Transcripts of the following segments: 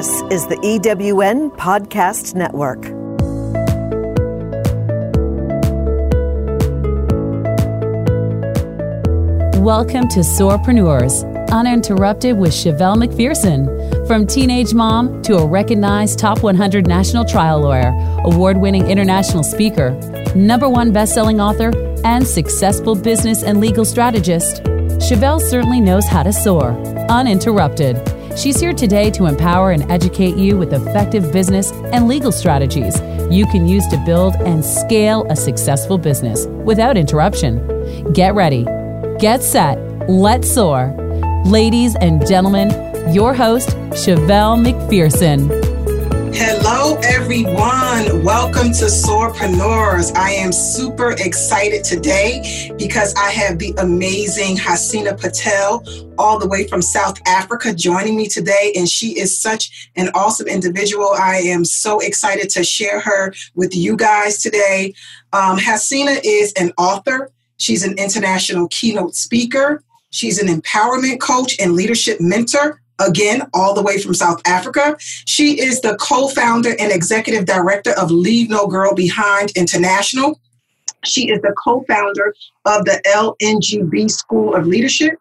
This is the EWN Podcast Network. Welcome to Soarpreneurs, uninterrupted with Chevelle McPherson. From teenage mom to a recognized top 100 national trial lawyer, award winning international speaker, number one best-selling author, and successful business and legal strategist, Chevelle certainly knows how to soar, uninterrupted. She's here today to empower and educate you with effective business and legal strategies you can use to build and scale a successful business without interruption. Get ready, get set, let's soar. Ladies and gentlemen, your host, Chevelle McPherson. Hello, everyone. Welcome to Soarpreneurs. I am super excited today because I have the amazing Haseena Patel all the way from South Africa joining me today. And she is such an awesome individual. I am so excited to share her with you guys today. Um, Haseena is an author, she's an international keynote speaker, she's an empowerment coach and leadership mentor again, all the way from South Africa. She is the co founder and executive director of Leave No Girl Behind International. She is the co founder of the LNGB School of Leadership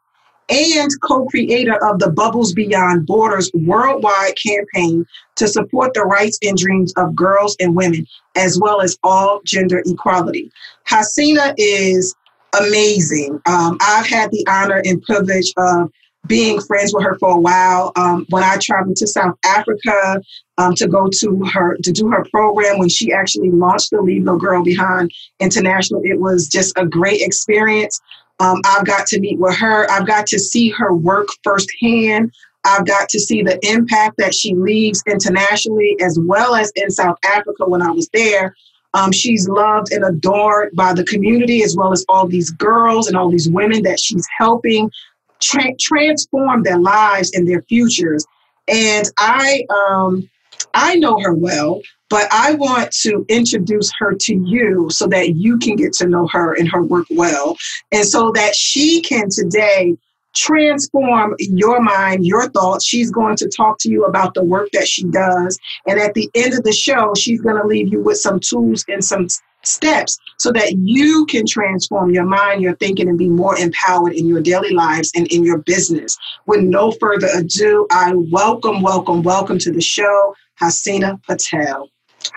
and co creator of the Bubbles Beyond Borders worldwide campaign to support the rights and dreams of girls and women, as well as all gender equality. Haseena is amazing. Um, I've had the honor and privilege of being friends with her for a while. Um, when I traveled to South Africa um, to go to her to do her program, when she actually launched the Leave No Girl Behind International, it was just a great experience. Um, I've got to meet with her. I've got to see her work firsthand. I've got to see the impact that she leaves internationally as well as in South Africa when I was there. Um, she's loved and adored by the community as well as all these girls and all these women that she's helping tra- transform their lives and their futures. And I, um, I know her well, but I want to introduce her to you so that you can get to know her and her work well, and so that she can today transform your mind, your thoughts. She's going to talk to you about the work that she does. And at the end of the show, she's going to leave you with some tools and some steps so that you can transform your mind, your thinking, and be more empowered in your daily lives and in your business. With no further ado, I welcome, welcome, welcome to the show, Haseena Patel.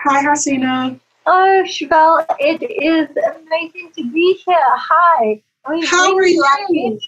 Hi, Haseena. Oh, Chevelle, it is amazing to be here. Hi. How are you?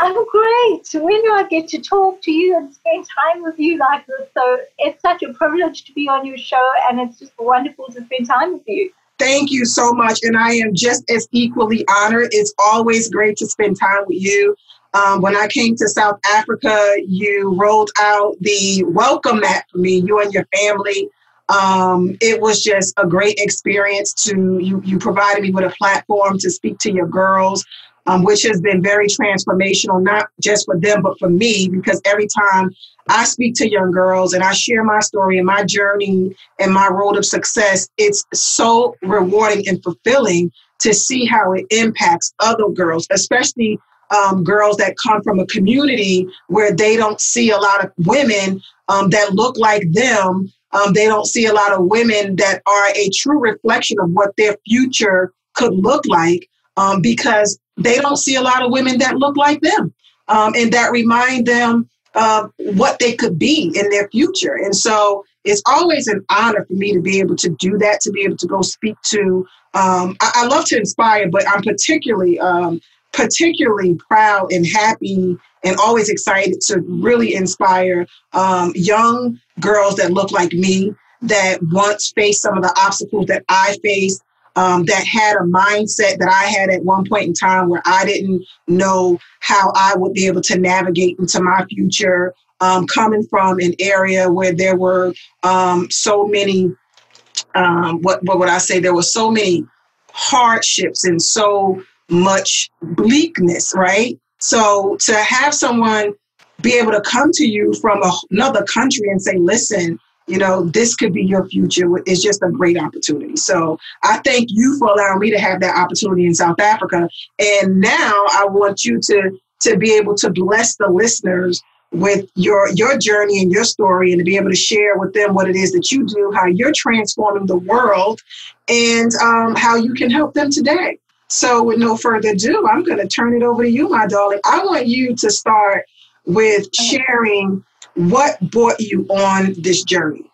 I'm great. When do I get to talk to you and spend time with you like this? So it's such a privilege to be on your show, and it's just wonderful to spend time with you. Thank you so much. And I am just as equally honored. It's always great to spend time with you. Um, when I came to South Africa, you rolled out the welcome mat for me, you and your family. Um, it was just a great experience to you. You provided me with a platform to speak to your girls, um, which has been very transformational, not just for them, but for me, because every time I speak to young girls and I share my story and my journey and my road of success, it's so rewarding and fulfilling to see how it impacts other girls, especially um, girls that come from a community where they don't see a lot of women um, that look like them. Um, they don't see a lot of women that are a true reflection of what their future could look like um, because they don't see a lot of women that look like them um, and that remind them of what they could be in their future. And so it's always an honor for me to be able to do that, to be able to go speak to. Um, I, I, love to inspire, but I'm particularly um, particularly proud and happy and always excited to really inspire um, young girls that look like me that once faced some of the obstacles that I faced um, that had a mindset that I had at one point in time where I didn't know how I would be able to navigate into my future. Um, coming from an area where there were um, so many, um, what, what would I say? There were so many hardships and so much bleakness, right? So to have someone be able to come to you from another country and say, listen, you know, this could be your future. It's just a great opportunity. So I thank you for allowing me to have that opportunity in South Africa. And now I want you to to be able to bless the listeners with your your journey and your story and to be able to share with them what it is that you do how you're transforming the world and um, how you can help them today so with no further ado i'm going to turn it over to you my darling i want you to start with sharing what brought you on this journey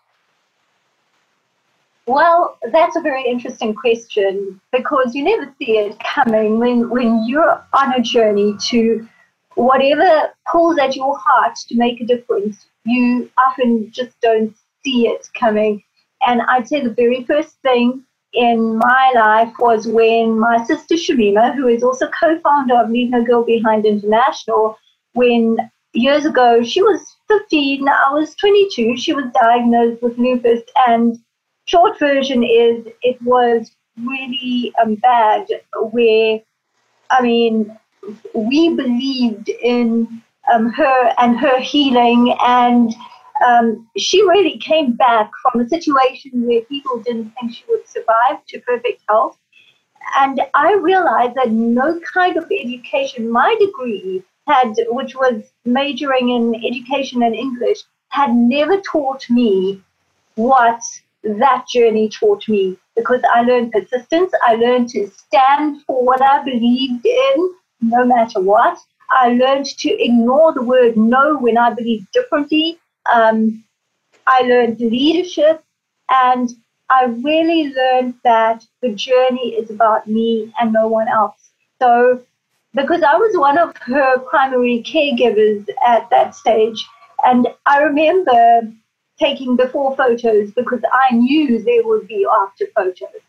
well, that's a very interesting question because you never see it coming when, when you're on a journey to whatever pulls at your heart to make a difference, you often just don't see it coming. And I'd say the very first thing in my life was when my sister Shamima, who is also co-founder of Leave No Girl Behind International, when years ago she was 15, I was 22, she was diagnosed with lupus and short version is it was really um, bad where, I mean, we believed in um, her and her healing and um, she really came back from a situation where people didn't think she would survive to perfect health. And I realized that no kind of education, my degree had, which was majoring in education and English, had never taught me what that journey taught me because I learned persistence. I learned to stand for what I believed in, no matter what. I learned to ignore the word no when I believed differently. Um, I learned leadership and I really learned that the journey is about me and no one else. So, because I was one of her primary caregivers at that stage, and I remember taking before photos because I knew there would be after photos.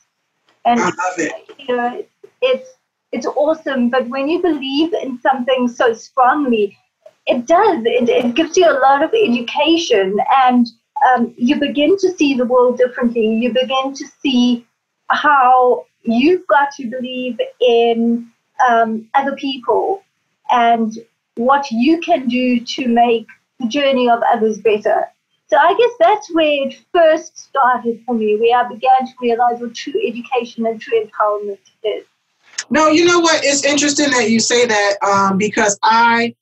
And I love it. You know, it's it's awesome. But when you believe in something so strongly, it does. It, it gives you a lot of education, and um, you begin to see the world differently. You begin to see how you've got to believe in um, other people and what you can do to make the journey of others better. So I guess that's where it first started for me, where I began to realize what true education and true empowerment is. No, you know what? It's interesting that you say that um, because I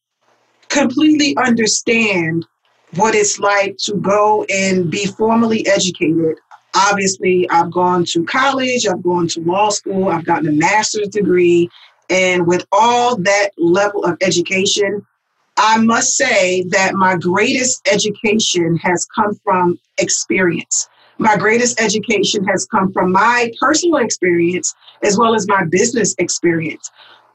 completely understand what it's like to go and be formally educated. Obviously, I've gone to college, I've gone to law school, I've gotten a master's degree, and with all that level of education, I must say that my greatest education has come from experience. My greatest education has come from my personal experience as well as my business experience.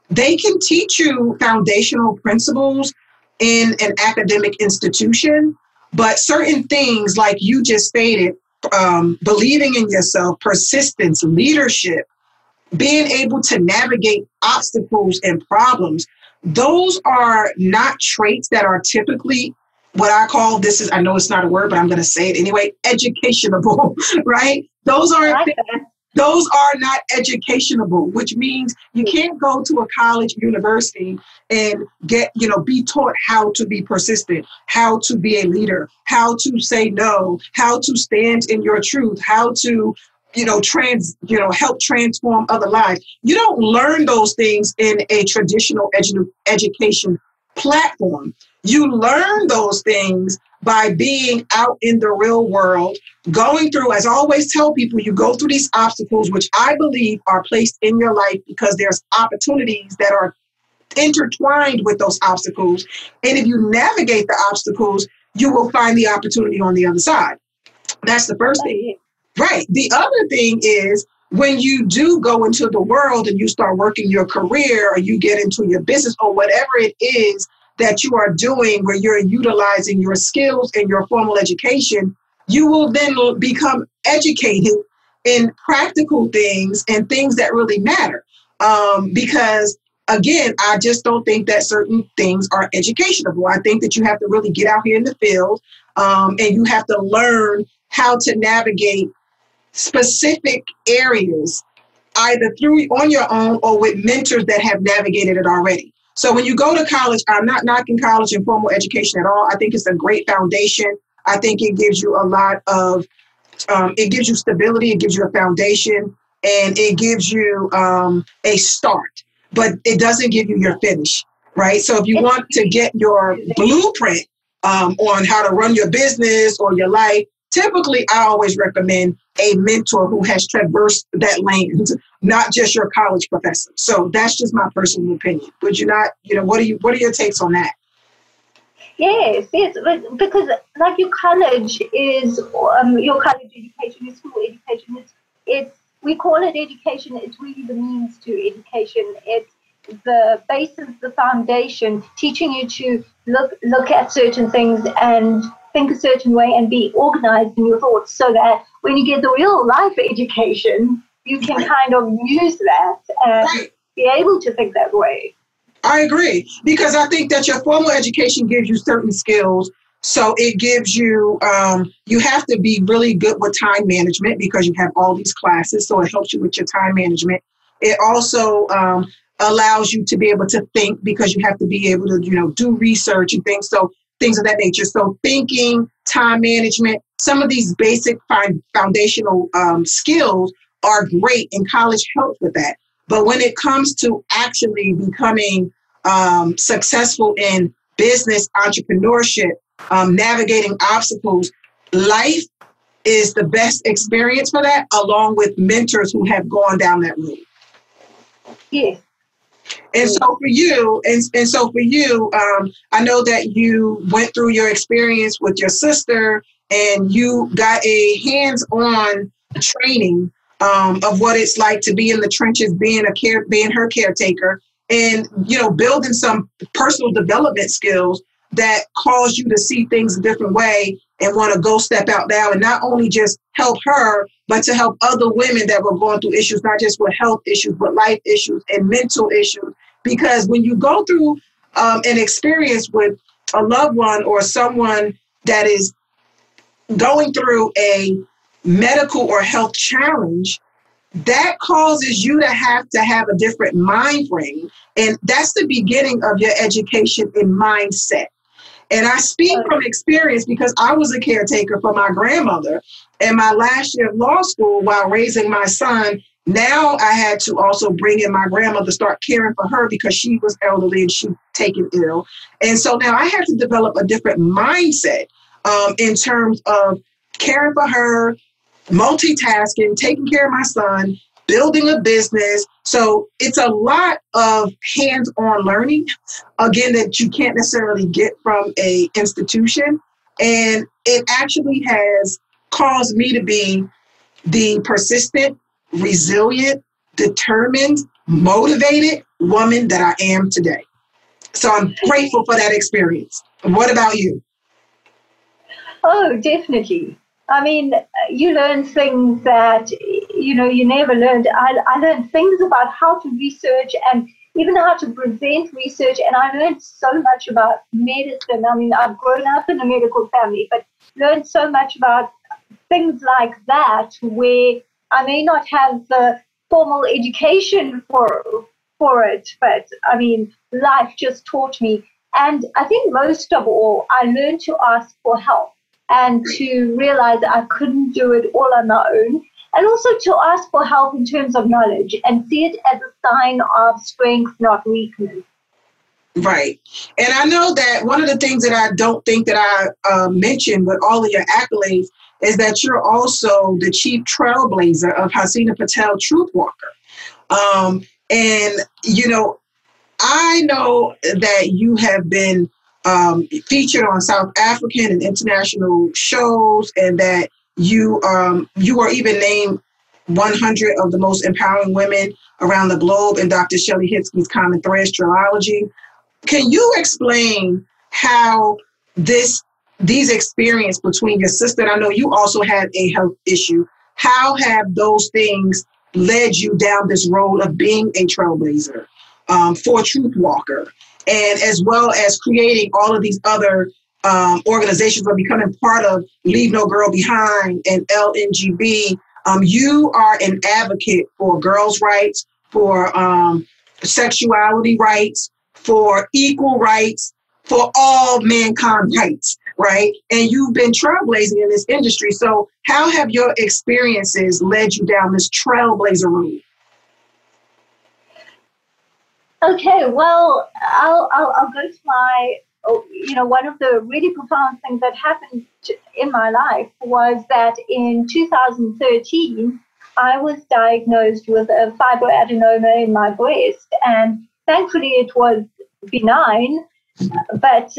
They can teach you foundational principles in an academic institution, but certain things, like you just stated, um, believing in yourself, persistence, leadership, being able to navigate obstacles and problems, those are not traits that are typically what I call this is I know it's not a word, but I'm going to say it anyway. Educationable, right? Those aren't those are not educationable, which means you hmm. can't go to a college, university, and get you know be taught how to be persistent, how to be a leader, how to say no, how to stand in your truth, how to you know, trans, you know, help transform other lives. You don't learn those things in a traditional edu- education platform. You learn those things by being out in the real world, going through, as I always tell people, you go through these obstacles, which I believe are placed in your life because there's opportunities that are intertwined with those obstacles. And if you navigate the obstacles, you will find the opportunity on the other side. That's the first thing. Right. The other thing is when you do go into the world and you start working your career or you get into your business or whatever it is that you are doing where you're utilizing your skills and your formal education, you will then become educated in practical things and things that really matter. Um, because again, I just don't think that certain things are educational. I think that you have to really get out here in the field um, and you have to learn how to navigate specific areas, either through on your own or with mentors that have navigated it already. So when you go to college, I'm not knocking college and formal education at all. I think it's a great foundation. I think it gives you a lot of, um, it gives you stability, it gives you a foundation, and it gives you um, a start, but it doesn't give you your finish, right? So if you want to get your blueprint, um, on how to run your business or your life, typically I always recommend a mentor who has traversed that land, not just your college professor. So that's just my personal opinion. Would you not, you know, what are you what are your takes on that? Yes, yes, because like your college is um, your college education, your school education. It's it's we call it education. It's really the means to education. It's the basis, the foundation, teaching you to look look at certain things and think a certain way and be organized in your thoughts, so that when you get the real life education, you can kind of use that and right. be able to think that way. I agree because I think that your formal education gives you certain skills. So it gives you, um, you have to be really good with time management because you have all these classes. So it helps you with your time management. It also um, allows you to be able to think because you have to be able to, you know, do research and things. So things of that nature. So thinking, time management, some of these basic foundational um, skills are great, and college helps with that. But when it comes to actually becoming um, successful in business, entrepreneurship, um, navigating obstacles, life is the best experience for that, along with mentors who have gone down that route. Yes. And so for you, and, and so for you, um, I know that you went through your experience with your sister and you got a hands-on training um, of what it's like to be in the trenches, being a care, being her caretaker, and you know, building some personal development skills that cause you to see things a different way and want to go step out now and not only just help her, but to help other women that were going through issues, not just with health issues, but life issues and mental issues. Because when you go through um, an experience with a loved one or someone that is going through a medical or health challenge, that causes you to have to have a different mind frame. And that's the beginning of your education in mindset. And I speak from experience because I was a caretaker for my grandmother And my last year of law school while raising my son. Now I had to also bring in my grandmother, start caring for her because she was elderly and she taken ill. And so now I had to develop a different mindset um, in terms of caring for her, multitasking, taking care of my son, building a business. So it's a lot of hands-on learning, again, that you can't necessarily get from a institution. And it actually has caused me to be the persistent, resilient, determined, motivated woman that I am today. So I'm grateful for that experience. What about you? Oh, definitely. I mean, you learn things that, you know, you never learned. I, I learned things about how to research and even how to present research. And I learned so much about medicine. I mean, I've grown up in a medical family, but learned so much about things like that where I may not have the formal education for for it, but I mean, life just taught me. And I think most of all, I learned to ask for help and to realize I couldn't do it all on my own. And also to ask for help in terms of knowledge and see it as a sign of strength, not weakness. Right. And I know that one of the things that I don't think that I uh, mentioned with all of your accolades is that you're also the chief trailblazer of Haseena Patel Truth Walker. Um, and, you know, I know that you have been um, featured on South African and international shows, and that you um, you are even named 100 of the most empowering women around the globe in Dr. Shelley Hitsky's Common Threads trilogy. Can you explain how this these experience between your sister and I know you also had a health issue. How have those things led you down this road of being a trailblazer um, for Truth Walker? and as well as creating all of these other um, organizations are becoming part of Leave No Girl Behind and LNGB, um, you are an advocate for girls' rights, for um, sexuality rights, for equal rights, for all mankind rights, right? And you've been trailblazing in this industry. So, how have your experiences led you down this trailblazer route? Okay, well, I'll, I'll, I'll go to my Oh, you know, one of the really profound things that happened in my life was that in 2013, I was diagnosed with a fibroadenoma in my breast, and thankfully it was benign, but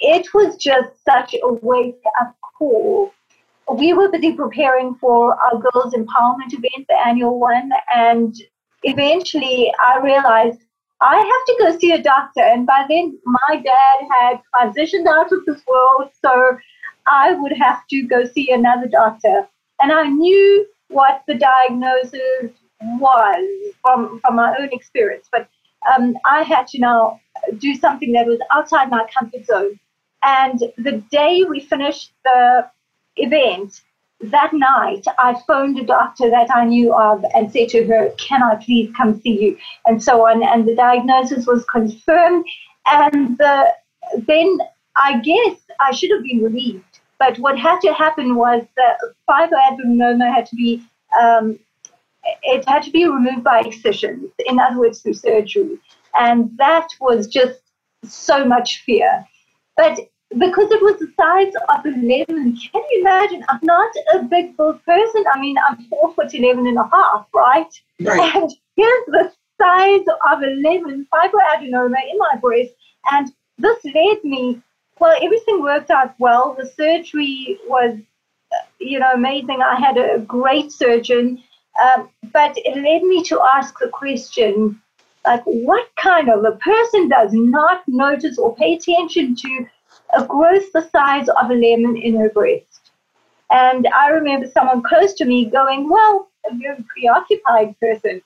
it was just such a wake up call. We were busy preparing for our Girls Empowerment event, the annual one, and eventually I realized I have to go see a doctor. And by then, my dad had transitioned out of this world, so I would have to go see another doctor. And I knew what the diagnosis was from, from my own experience, but um, I had to now do something that was outside my comfort zone. And the day we finished the event, that night, I phoned a doctor that I knew of and said to her, Can I please come see you? And so on. And the diagnosis was confirmed. And the, then I guess I should have been relieved. But what had to happen was that fibroadenoma had to be um, it had to be removed by excision, in other words, through surgery. And that was just so much fear. But because it was the size of 11, can you imagine? I'm not a big built person. I mean, I'm four foot 11 and a half, right? right. And here's the size of 11 fibroadenoma in my breast. And this led me, well, everything worked out well. The surgery was, you know, amazing. I had a great surgeon. Um, but it led me to ask the question, like, what kind of a person does not notice or pay attention to a growth the size of a lemon in her breast. And I remember someone close to me going, Well, a preoccupied person,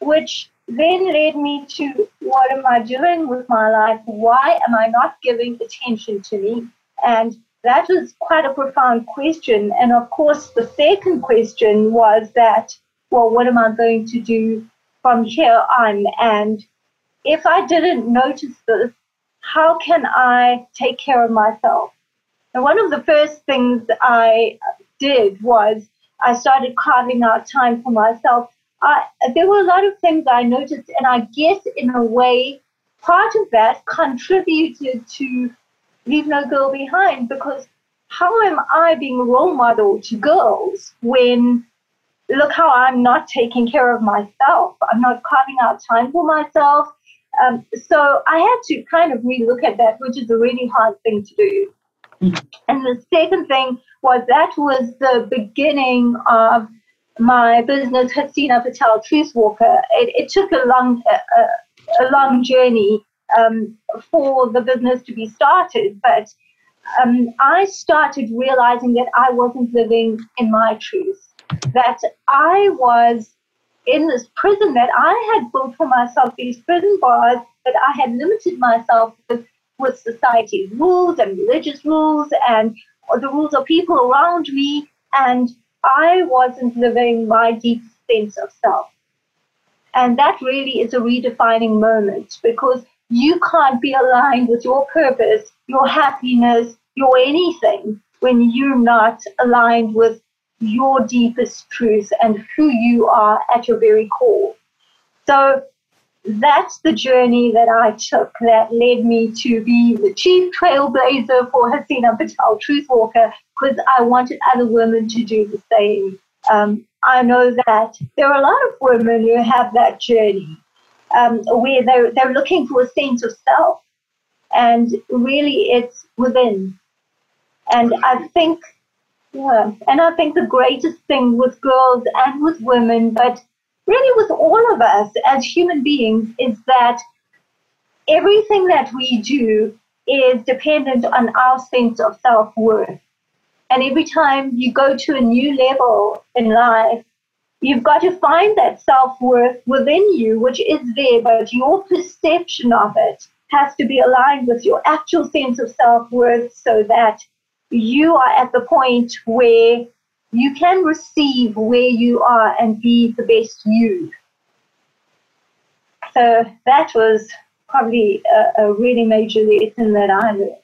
which then led me to what am I doing with my life? Why am I not giving attention to me? And that was quite a profound question. And of course, the second question was that, well, what am I going to do from here on? And if I didn't notice this, how can I take care of myself? And one of the first things I did was I started carving out time for myself. I, there were a lot of things I noticed, and I guess in a way, part of that contributed to Leave No Girl Behind because how am I being a role model to girls when look how I'm not taking care of myself? I'm not carving out time for myself. Um, so I had to kind of relook at that, which is a really hard thing to do. Mm-hmm. And the second thing was that was the beginning of my business, Haseena Patel Truth Walker. It, it took a long, a, a long journey um, for the business to be started, but um, I started realizing that I wasn't living in my truth, that I was in this prison that I had built for myself, these prison bars that I had limited myself with, with society's rules and religious rules and the rules of people around me. And I wasn't living my deep sense of self. And that really is a redefining moment because you can't be aligned with your purpose, your happiness, your anything when you're not aligned with your deepest truth and who you are at your very core. So that's the journey that I took that led me to be the chief trailblazer for Haseena Patel Truth Walker because I wanted other women to do the same. Um, I know that there are a lot of women who have that journey um, where they're, they're looking for a sense of self, and really it's within. And I think yeah, and I think the greatest thing with girls and with women, but really with all of us as human beings, is that everything that we do is dependent on our sense of self worth. And every time you go to a new level in life, you've got to find that self worth within you, which is there, but your perception of it has to be aligned with your actual sense of self worth so that you are at the point where you can receive where you are and be the best you. So that was probably a, a really major lesson that I learned.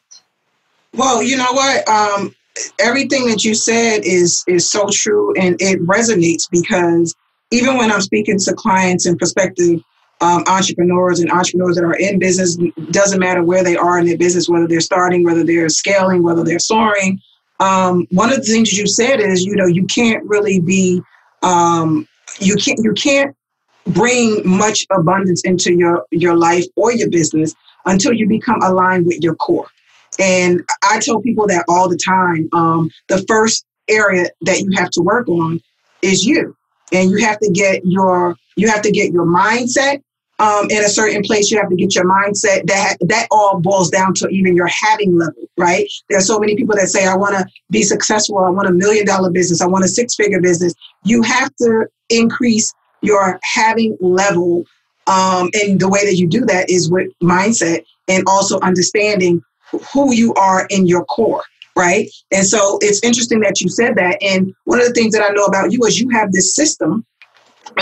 Well, you know what? Um, everything that you said is is so true, and it resonates because even when I'm speaking to clients and prospective um, entrepreneurs and entrepreneurs that are in business. Doesn't matter where they are in their business, whether they're starting, whether they're scaling, whether they're soaring. Um, one of the things you said is, you know, you can't really be, um, you can't, you can't bring much abundance into your your life or your business until you become aligned with your core. And I tell people that all the time. Um, the first area that you have to work on is you, and you have to get your you have to get your mindset um, in a certain place. You have to get your mindset. That that all boils down to even your having level, right? There are so many people that say, "I want to be successful. I want a million dollar business. I want a six figure business." You have to increase your having level, um, and the way that you do that is with mindset and also understanding who you are in your core right? And so it's interesting that you said that. And one of the things that I know about you is you have this system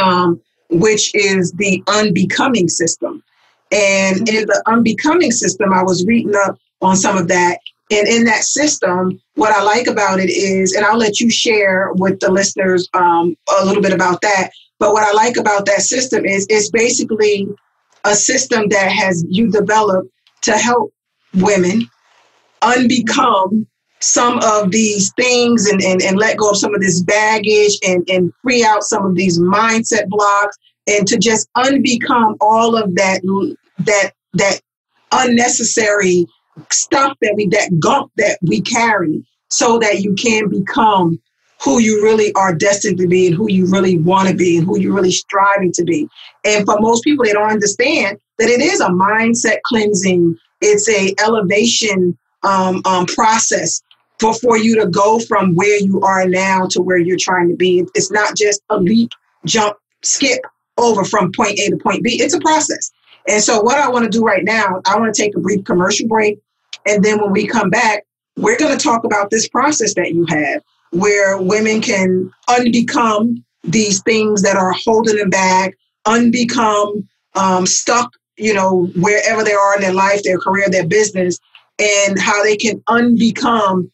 um, which is the unbecoming system. And in the unbecoming system, I was reading up on some of that. And in that system, what I like about it is, and I'll let you share with the listeners um, a little bit about that. But what I like about that system is it's basically a system that has you developed to help women unbecome some of these things and, and, and let go of some of this baggage and, and free out some of these mindset blocks and to just unbecome all of that that that unnecessary stuff that we that gunk that we carry so that you can become who you really are destined to be and who you really want to be and who you're really striving to be. And for most people, they don't understand that it is a mindset cleansing. It's a elevation um, um, process for, for you to go from where you are now to where you're trying to be. It's not just a leap, jump, skip over from point A to point B. It's a process. And so, what I want to do right now, I want to take a brief commercial break. And then when we come back, we're going to talk about this process that you have where women can unbecome these things that are holding them back, unbecome um, stuck, you know, wherever they are in their life, their career, their business, and how they can unbecome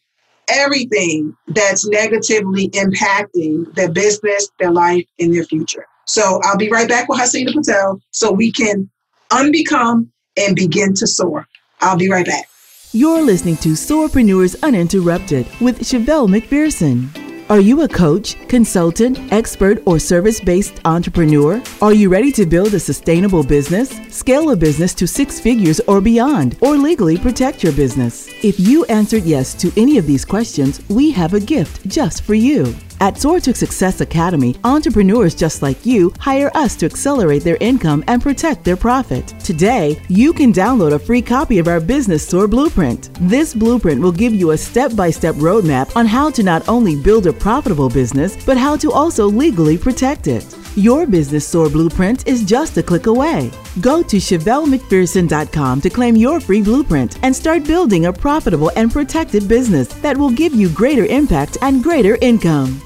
everything that's negatively impacting their business, their life, and their future. So I'll be right back with Haseena Patel so we can unbecome and begin to soar. I'll be right back. You're listening to Soarpreneurs Uninterrupted with Chevelle McPherson. Are you a coach, consultant, expert, or service based entrepreneur? Are you ready to build a sustainable business, scale a business to six figures or beyond, or legally protect your business? If you answered yes to any of these questions, we have a gift just for you. At Soar to Success Academy, entrepreneurs just like you hire us to accelerate their income and protect their profit. Today, you can download a free copy of our Business Soar Blueprint. This blueprint will give you a step by step roadmap on how to not only build a profitable business, but how to also legally protect it. Your Business Soar Blueprint is just a click away. Go to ChevelleMcPherson.com to claim your free blueprint and start building a profitable and protected business that will give you greater impact and greater income.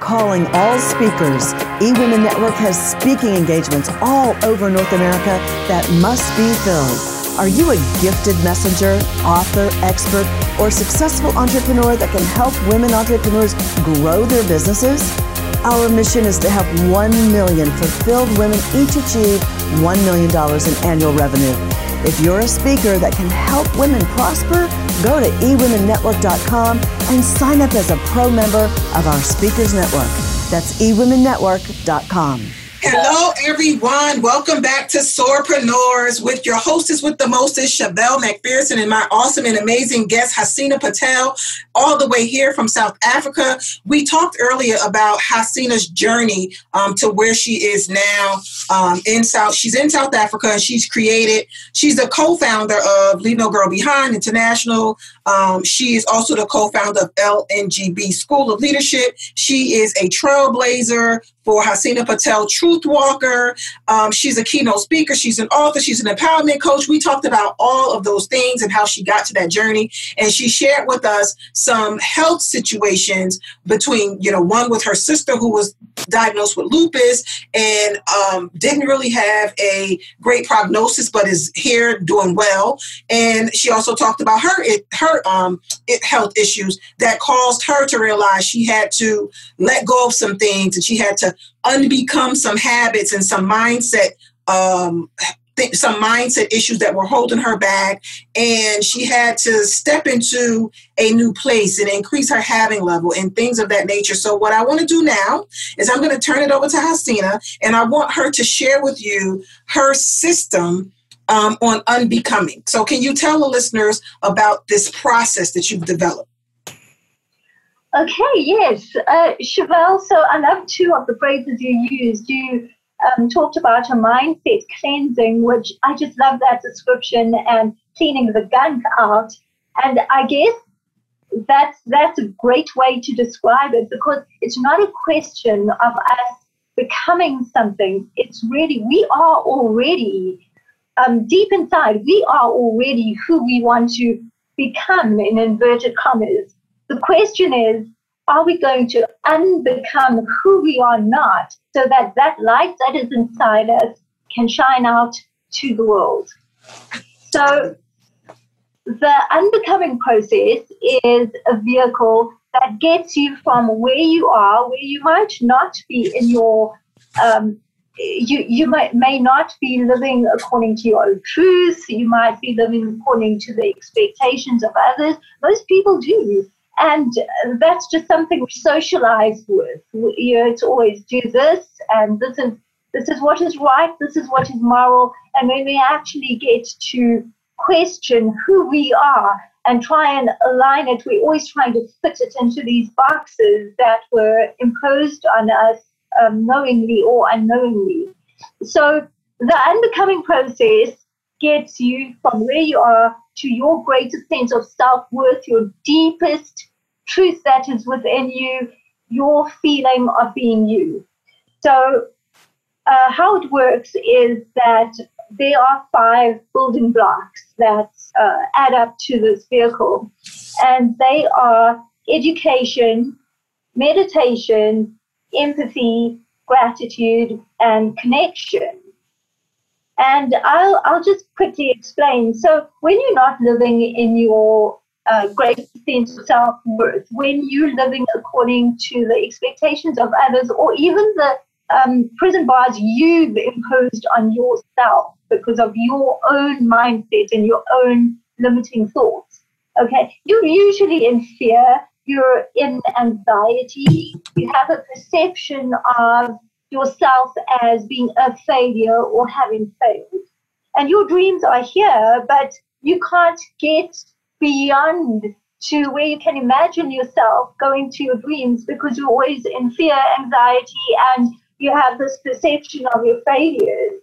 Calling all speakers, eWomen Network has speaking engagements all over North America that must be filled. Are you a gifted messenger, author, expert, or successful entrepreneur that can help women entrepreneurs grow their businesses? Our mission is to help 1 million fulfilled women each achieve $1 million in annual revenue. If you're a speaker that can help women prosper, go to eWomenNetwork.com and sign up as a pro member of our Speakers Network. That's eWomenNetwork.com. Hello, everyone. Welcome back to Soarpreneurs with your hostess with the mostest, Chevelle McPherson, and my awesome and amazing guest, Haseena Patel, all the way here from South Africa. We talked earlier about Haseena's journey um, to where she is now um, in South. She's in South Africa, and she's created. She's the co-founder of Leave No Girl Behind International. Um, she is also the co-founder of LNGB School of Leadership. She is a trailblazer for Haseena Patel Truth Walker. Um, she's a keynote speaker. She's an author. She's an empowerment coach. We talked about all of those things and how she got to that journey. And she shared with us some health situations between, you know, one with her sister who was diagnosed with lupus and um, didn't really have a great prognosis, but is here doing well. And she also talked about her her um, health issues that caused her to realize she had to let go of some things and she had to unbecome some habits and some mindset um, some mindset issues that were holding her back, and she had to step into a new place and increase her having level and things of that nature. So, what I want to do now is I'm going to turn it over to Haseena, and I want her to share with you her system um, on unbecoming. So, can you tell the listeners about this process that you've developed? Okay, yes. Uh, so I love two of the phrases you used. You um, talked about a mindset cleansing, which I just love that description, and cleaning the gunk out. And I guess that's that's a great way to describe it because it's not a question of us becoming something. It's really we are already um, deep inside. We are already who we want to become in inverted commas. The question is, are we going to unbecome who we are not so that that light that is inside us can shine out to the world? So, the unbecoming process is a vehicle that gets you from where you are, where you might not be in your, um, you, you might, may not be living according to your own truth. You might be living according to the expectations of others. Most people do. And that's just something we socialize with. You know, it's always do this, and this is this is what is right, this is what is moral. And when we actually get to question who we are and try and align it, we're always trying to fit it into these boxes that were imposed on us um, knowingly or unknowingly. So the unbecoming process gets you from where you are to your greatest sense of self worth, your deepest truth that is within you, your feeling of being you. So, uh, how it works is that there are five building blocks that uh, add up to this vehicle, and they are education, meditation, empathy, gratitude, and connection. And I'll, I'll just quickly explain. So, when you're not living in your uh, great sense of self worth, when you're living according to the expectations of others, or even the um, prison bars you've imposed on yourself because of your own mindset and your own limiting thoughts. Okay, you're usually in fear, you're in anxiety, you have a perception of yourself as being a failure or having failed. And your dreams are here, but you can't get beyond to where you can imagine yourself going to your dreams because you're always in fear, anxiety, and you have this perception of your failures.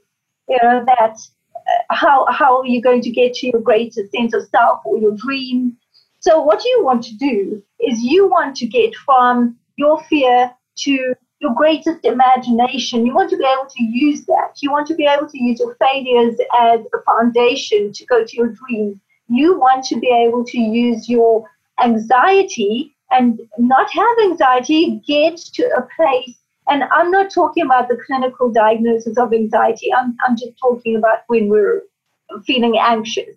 You know that uh, how how are you going to get to your greatest sense of self or your dream? So what you want to do is you want to get from your fear to your greatest imagination. You want to be able to use that. You want to be able to use your failures as a foundation to go to your dreams. You want to be able to use your anxiety and not have anxiety, get to a place. And I'm not talking about the clinical diagnosis of anxiety. I'm, I'm just talking about when we're feeling anxious.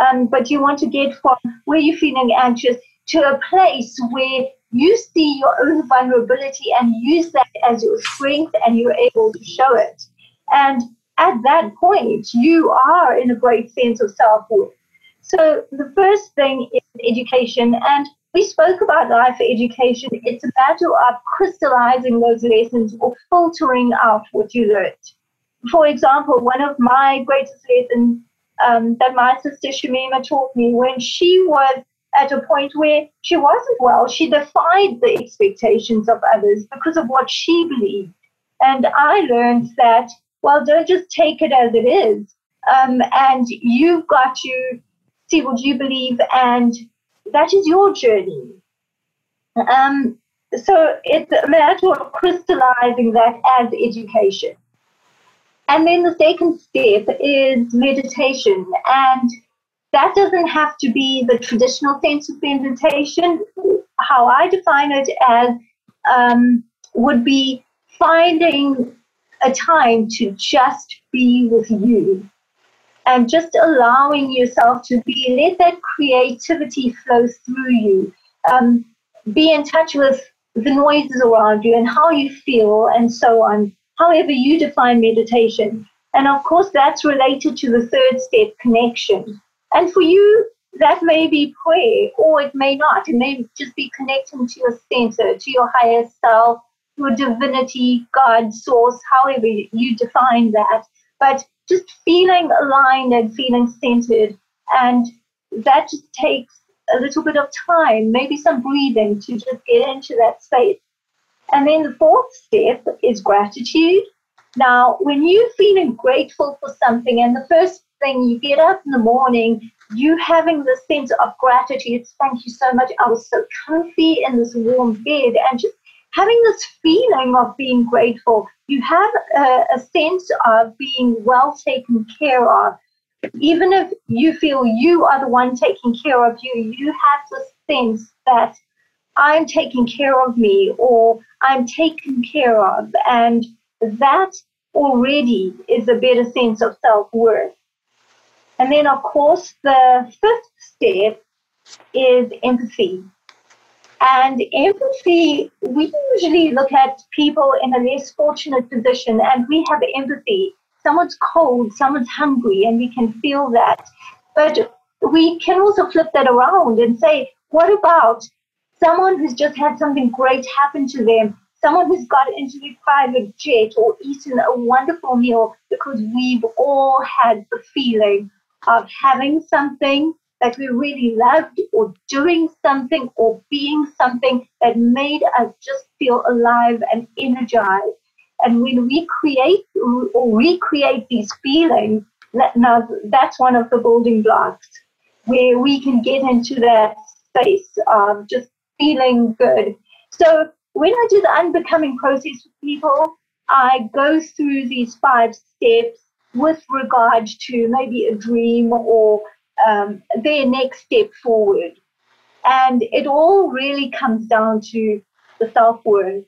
Um, but you want to get from where you're feeling anxious to a place where you see your own vulnerability and use that as your strength and you're able to show it. And at that point, you are in a great sense of self worth. So the first thing is education. And we spoke about life education. It's a matter of crystallizing those lessons or filtering out what you learned. For example, one of my greatest lessons um, that my sister Shamima taught me when she was at a point where she wasn't well. She defied the expectations of others because of what she believed. And I learned that, well, don't just take it as it is. Um, and you've got to see what you believe, and that is your journey. Um, so it's a matter of crystallizing that as education. And then the second step is meditation. And that doesn't have to be the traditional sense of meditation. How I define it as um, would be finding a time to just be with you and just allowing yourself to be, let that creativity flow through you. Um, be in touch with the noises around you and how you feel and so on, however you define meditation. And of course, that's related to the third step connection. And for you, that may be prayer or it may not. It may just be connecting to your center, to your higher self, your divinity, God, source, however you define that. But just feeling aligned and feeling centered. And that just takes a little bit of time, maybe some breathing to just get into that space. And then the fourth step is gratitude. Now, when you're feeling grateful for something, and the first thing you get up in the morning, you having the sense of gratitude, thank you so much. I was so comfy in this warm bed, and just having this feeling of being grateful, you have a, a sense of being well taken care of. Even if you feel you are the one taking care of you, you have the sense that I'm taking care of me or I'm taken care of. And that already is a better sense of self worth. And then, of course, the fifth step is empathy. And empathy, we usually look at people in a less fortunate position and we have empathy. Someone's cold, someone's hungry, and we can feel that. But we can also flip that around and say, what about someone who's just had something great happen to them? Someone who's got into a private jet or eaten a wonderful meal because we've all had the feeling of having something that we really loved or doing something or being something that made us just feel alive and energized. And when we create or recreate these feelings, now that's one of the building blocks where we can get into that space of just feeling good. So when I do the unbecoming process with people, I go through these five steps with regard to maybe a dream or um, their next step forward. And it all really comes down to the self worth.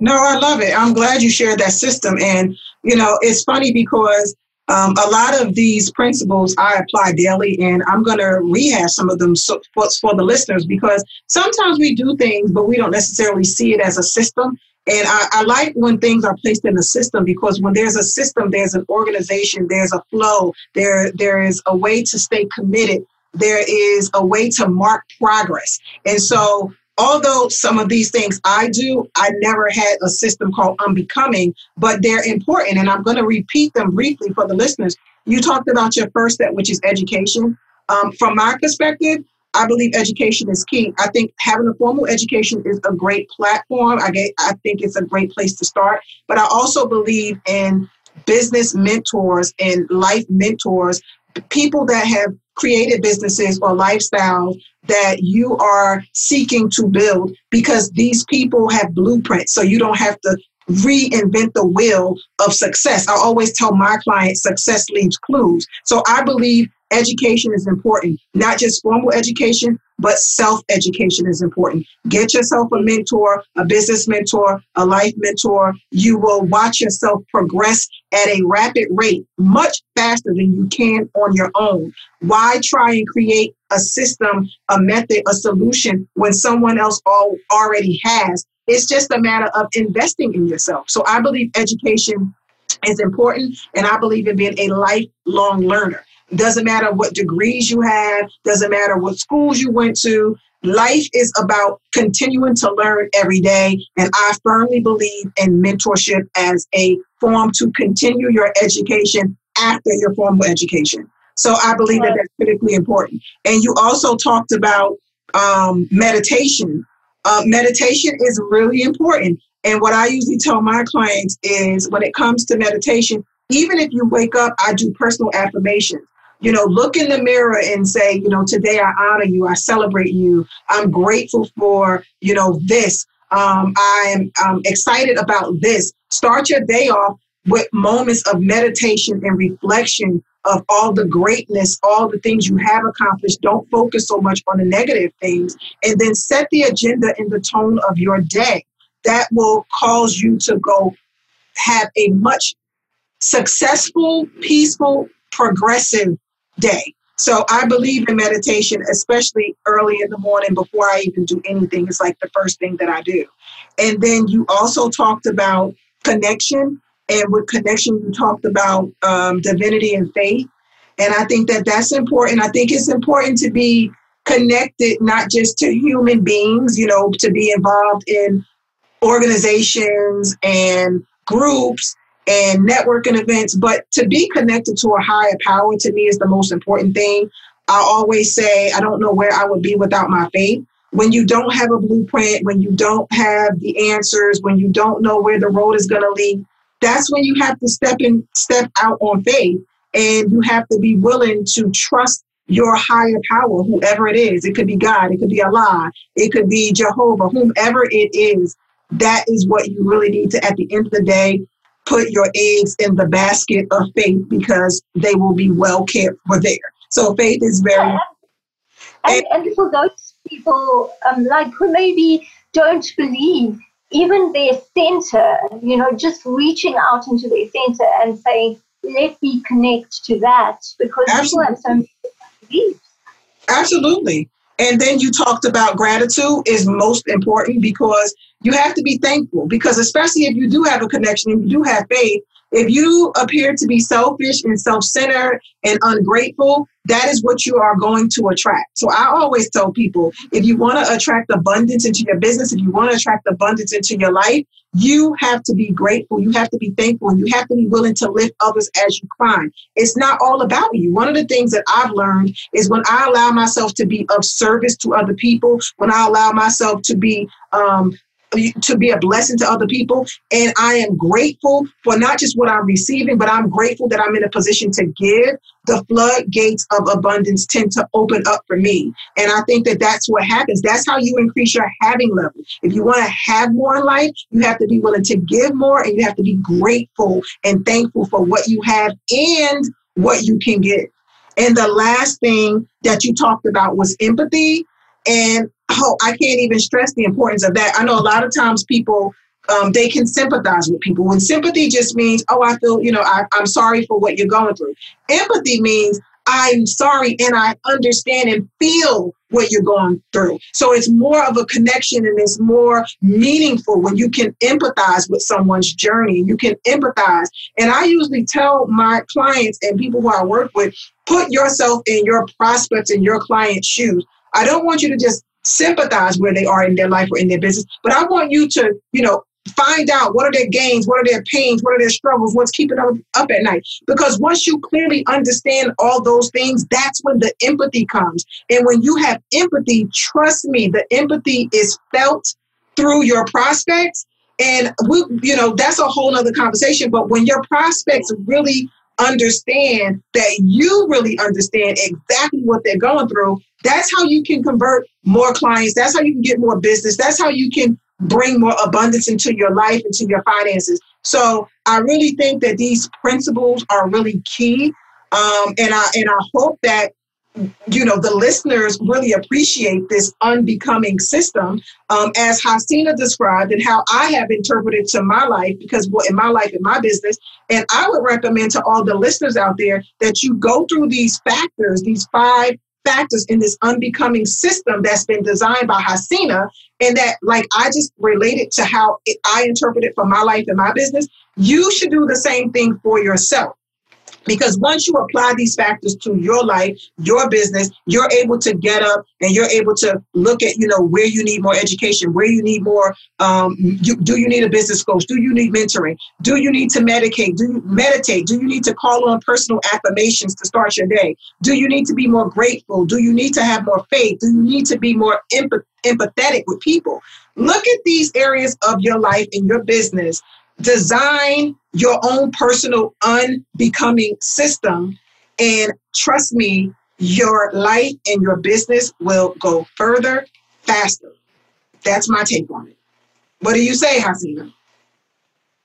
No, I love it. I'm glad you shared that system. And, you know, it's funny because um, a lot of these principles I apply daily, and I'm going to rehash some of them so, for, for the listeners because sometimes we do things, but we don't necessarily see it as a system. And I, I, like when things are placed in a system because when there's a system, there's an organization, there's a flow, there there is a way to stay committed, there is a way to mark progress. And so although some of these things I do, I never had a system called Unbecoming, but they're important. And I'm going to repeat them briefly for the listeners. You talked about your first step, which is education. Um, from my perspective, I believe education is key. I think having a formal education is a great platform. I, get, I think it's a great place to start. But I also believe in business mentors and life mentors, people that have created businesses or lifestyles that you are seeking to build because these people have blueprints. So you don't have to reinvent the wheel of success. I always tell my clients success leaves clues. So I believe education is important, not just formal education, but self education is important. Get yourself a mentor, a business mentor, a life mentor. You will watch yourself progress at a rapid rate, much faster than you can on your own. Why try and create a system, a method, a solution when someone else all, already has? It's just a matter of investing in yourself. So I believe education is important, and I believe in being a lifelong learner. Doesn't matter what degrees you have, doesn't matter what schools you went to. Life is about continuing to learn every day. And I firmly believe in mentorship as a form to continue your education after your formal education. So I believe that that's critically important. And you also talked about um, meditation. Uh, meditation is really important. And what I usually tell my clients is when it comes to meditation, even if you wake up, I do personal affirmations you know, look in the mirror and say, you know, today I honor you, I celebrate you, I'm grateful for, you know, this. Um, I'm, I'm excited about this. Start your day off with moments of meditation and reflection of all the greatness, all the things you have accomplished. Don't focus so much on the negative things. And then set the agenda in the tone of your day. That will cause you to go have a much successful, peaceful, progressive day. So I believe in meditation, especially early in the morning before I even do anything. It's like the first thing that I do. And then you also talked about connection. And with connection, you talked about um, divinity and faith. And I think that that's important. I think it's important to be connected, not just to human beings, you know, to be involved in organizations and groups and networking events, but to be connected to a higher power to me is the most important thing. I always say, I don't know where I would be without my faith. When you don't have a blueprint, when you don't have the answers, when you don't know where the road is going to lead, that's when you have to step in, step out on faith, and you have to be willing to trust your higher power, whoever it is. It could be God, it could be Allah, it could be Jehovah, whomever it is. That is what you really need to, at the end of the day, put your eggs in the basket of faith because they will be well cared for there. So faith is very. Yeah. And, and, and for those people um, like who maybe don't believe even their center, you know, just reaching out into their center and saying, let me connect to that because Absolutely. people have so many Absolutely. And then you talked about gratitude is most important because you have to be thankful because especially if you do have a connection and you do have faith, if you appear to be selfish and self-centered and ungrateful, that is what you are going to attract. So I always tell people if you want to attract abundance into your business, if you want to attract abundance into your life, you have to be grateful. You have to be thankful and you have to be willing to lift others as you climb. It's not all about you. One of the things that I've learned is when I allow myself to be of service to other people, when I allow myself to be um, to be a blessing to other people. And I am grateful for not just what I'm receiving, but I'm grateful that I'm in a position to give. The floodgates of abundance tend to open up for me. And I think that that's what happens. That's how you increase your having level. If you want to have more in life, you have to be willing to give more and you have to be grateful and thankful for what you have and what you can get. And the last thing that you talked about was empathy. And oh, I can't even stress the importance of that. I know a lot of times people um, they can sympathize with people. When sympathy just means, oh, I feel, you know, I, I'm sorry for what you're going through. Empathy means I'm sorry and I understand and feel what you're going through. So it's more of a connection and it's more meaningful when you can empathize with someone's journey. You can empathize. And I usually tell my clients and people who I work with, put yourself in your prospects and your client's shoes. I don't want you to just sympathize where they are in their life or in their business, but I want you to, you know, find out what are their gains, what are their pains, what are their struggles, what's keeping them up at night. Because once you clearly understand all those things, that's when the empathy comes. And when you have empathy, trust me, the empathy is felt through your prospects. And we, you know, that's a whole other conversation. But when your prospects really understand that you really understand exactly what they're going through, that's how you can convert more clients. That's how you can get more business. That's how you can bring more abundance into your life, into your finances. So I really think that these principles are really key. Um, and I and I hope that you know the listeners really appreciate this unbecoming system um, as Haseena described and how i have interpreted to my life because what in my life in my business. And i would recommend to all the listeners out there that you go through these factors these five factors in this unbecoming system that's been designed by Haseena. And that like i just related to how it, i interpret it for my life and my business. You should do the same thing for yourself because once you apply these factors to your life, your business, you're able to get up and you're able to look at, you know, where you need more education, where you need more. Um, you, do you need a business coach? Do you need mentoring? Do you need to medicate? Do you meditate? Do you need to call on personal affirmations to start your day? Do you need to be more grateful? Do you need to have more faith? Do you need to be more empath- empathetic with people? Look at these areas of your life and your business design your own personal unbecoming system and trust me your life and your business will go further faster. That's my take on it. What do you say Haseena?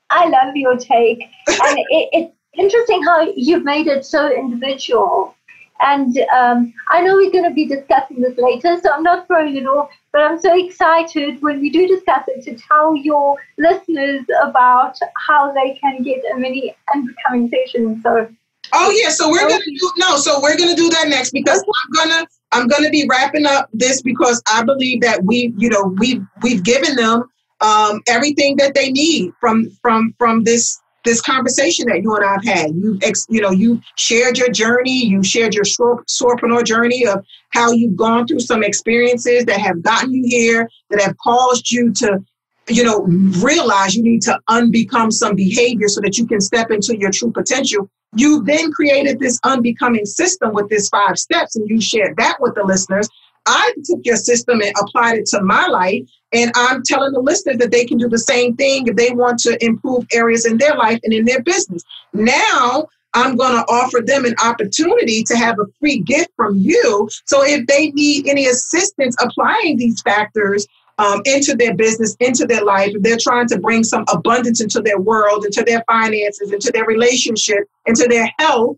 I love your take. And it, it's interesting how you've made it so individual and um, I know we're going to be discussing this later, so I'm not throwing it off. But I'm so excited when we do discuss it to tell your listeners about how they can get a mini unbecoming session. So. Oh yeah, so we're gonna do no, so we're gonna do that next because I'm gonna I'm gonna be wrapping up this because I believe that we you know we we've given them um, everything that they need from from from this this conversation that you and I've had. You, you know, you shared your journey. You shared your soarpreneur journey of how you've gone through some experiences that have gotten you here, that have caused you to, you know, realize you need to unbecome some behavior so that you can step into your true potential. You then created this unbecoming system with this five steps, and you shared that with the listeners. I took your system and applied it to my life. And I'm telling the listeners that they can do the same thing if they want to improve areas in their life and in their business. Now, I'm going to offer them an opportunity to have a free gift from you. So if they need any assistance applying these factors um, into their business, into their life, if they're trying to bring some abundance into their world, into their finances, into their relationship, into their health,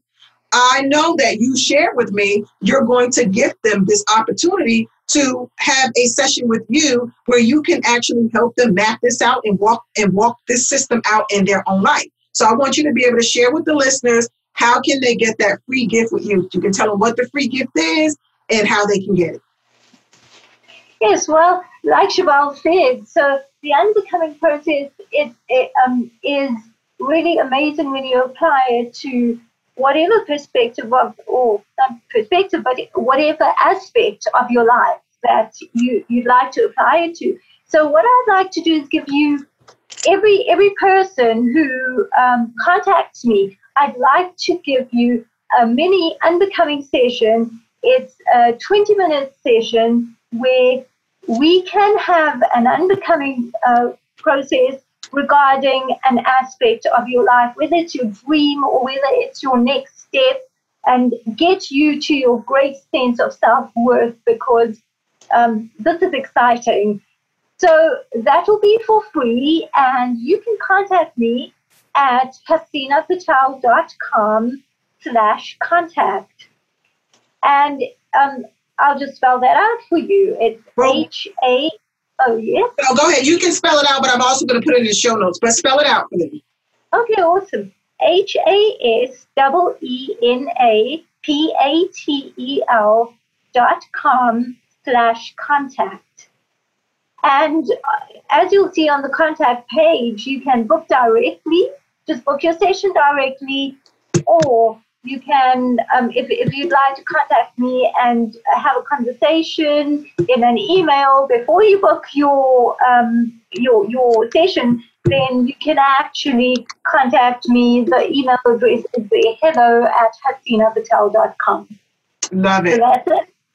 I know that you shared with me, you're going to give them this opportunity to have a session with you where you can actually help them map this out and walk and walk this system out in their own life. So I want you to be able to share with the listeners how can they get that free gift with you. You can tell them what the free gift is and how they can get it. Yes, well, like Chevelle said, so the unbecoming process it, it um, is really amazing when you apply it to whatever perspective of, or not perspective, but whatever aspect of your life that you, you'd like to apply it to. So what I'd like to do is give you every every person who um, contacts me, I'd like to give you a mini unbecoming session. It's a 20 minute session where we can have an unbecoming uh, process regarding an aspect of your life, whether it's your dream or whether it's your next step, and get you to your great sense of self worth because um, this is exciting. So that will be for free, and you can contact me at haseenapatel.com slash contact. And um, I'll just spell that out for you. It's H A Oh, yeah? Oh, go ahead. You can spell it out, but I'm also going to put it in the show notes. But spell it out for me. Okay, awesome. H A S double E N A P A T E L dot com slash contact. And uh, as you'll see on the contact page, you can book directly, just book your session directly, or you can, um, if, if you'd like to contact me and have a conversation in an email before you book your um, your your session, then you can actually contact me. The email address is hello at haseenapatel.com. Love it. So that's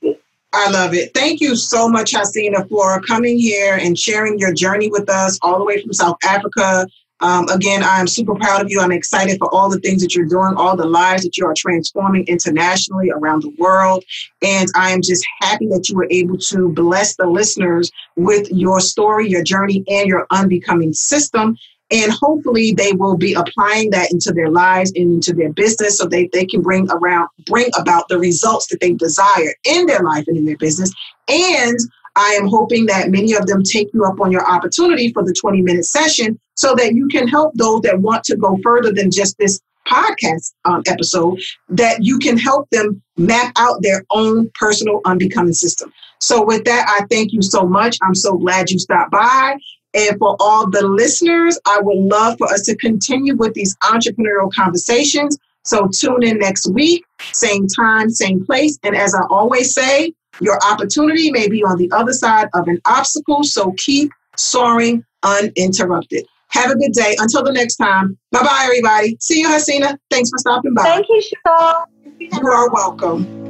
it. I love it. Thank you so much, Haseena, for coming here and sharing your journey with us all the way from South Africa um, again, I'm super proud of you. I'm excited for all the things that you're doing, all the lives that you are transforming internationally around the world. And I am just happy that you were able to bless the listeners with your story, your journey, and your unbecoming system. And hopefully they will be applying that into their lives and into their business so they, they can bring around bring about the results that they desire in their life and in their business. And I am hoping that many of them take you up on your opportunity for the 20 minute session so that you can help those that want to go further than just this podcast um, episode, that you can help them map out their own personal unbecoming system. So, with that, I thank you so much. I'm so glad you stopped by. And for all the listeners, I would love for us to continue with these entrepreneurial conversations. So, tune in next week, same time, same place. And as I always say, your opportunity may be on the other side of an obstacle, so keep soaring uninterrupted. Have a good day. Until the next time. Bye bye, everybody. See you, Haseena. Thanks for stopping by. Thank you, Cheryl. You are welcome.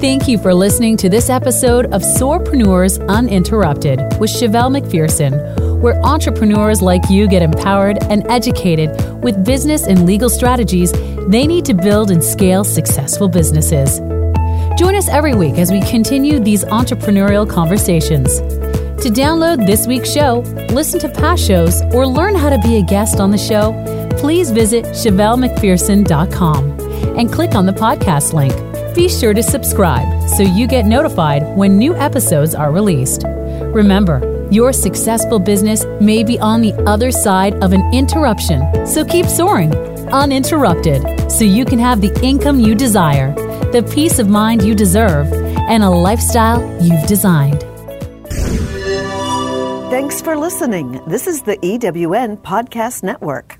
Thank you for listening to this episode of Soarpreneurs Uninterrupted with Chevelle McPherson, where entrepreneurs like you get empowered and educated with business and legal strategies they need to build and scale successful businesses. Join us every week as we continue these entrepreneurial conversations. To download this week's show, listen to past shows, or learn how to be a guest on the show, please visit ChevelleMcPherson.com and click on the podcast link. Be sure to subscribe so you get notified when new episodes are released. Remember, your successful business may be on the other side of an interruption, so keep soaring uninterrupted so you can have the income you desire the peace of mind you deserve, and a lifestyle you've designed. Thanks for listening. This is the EWN Podcast Network.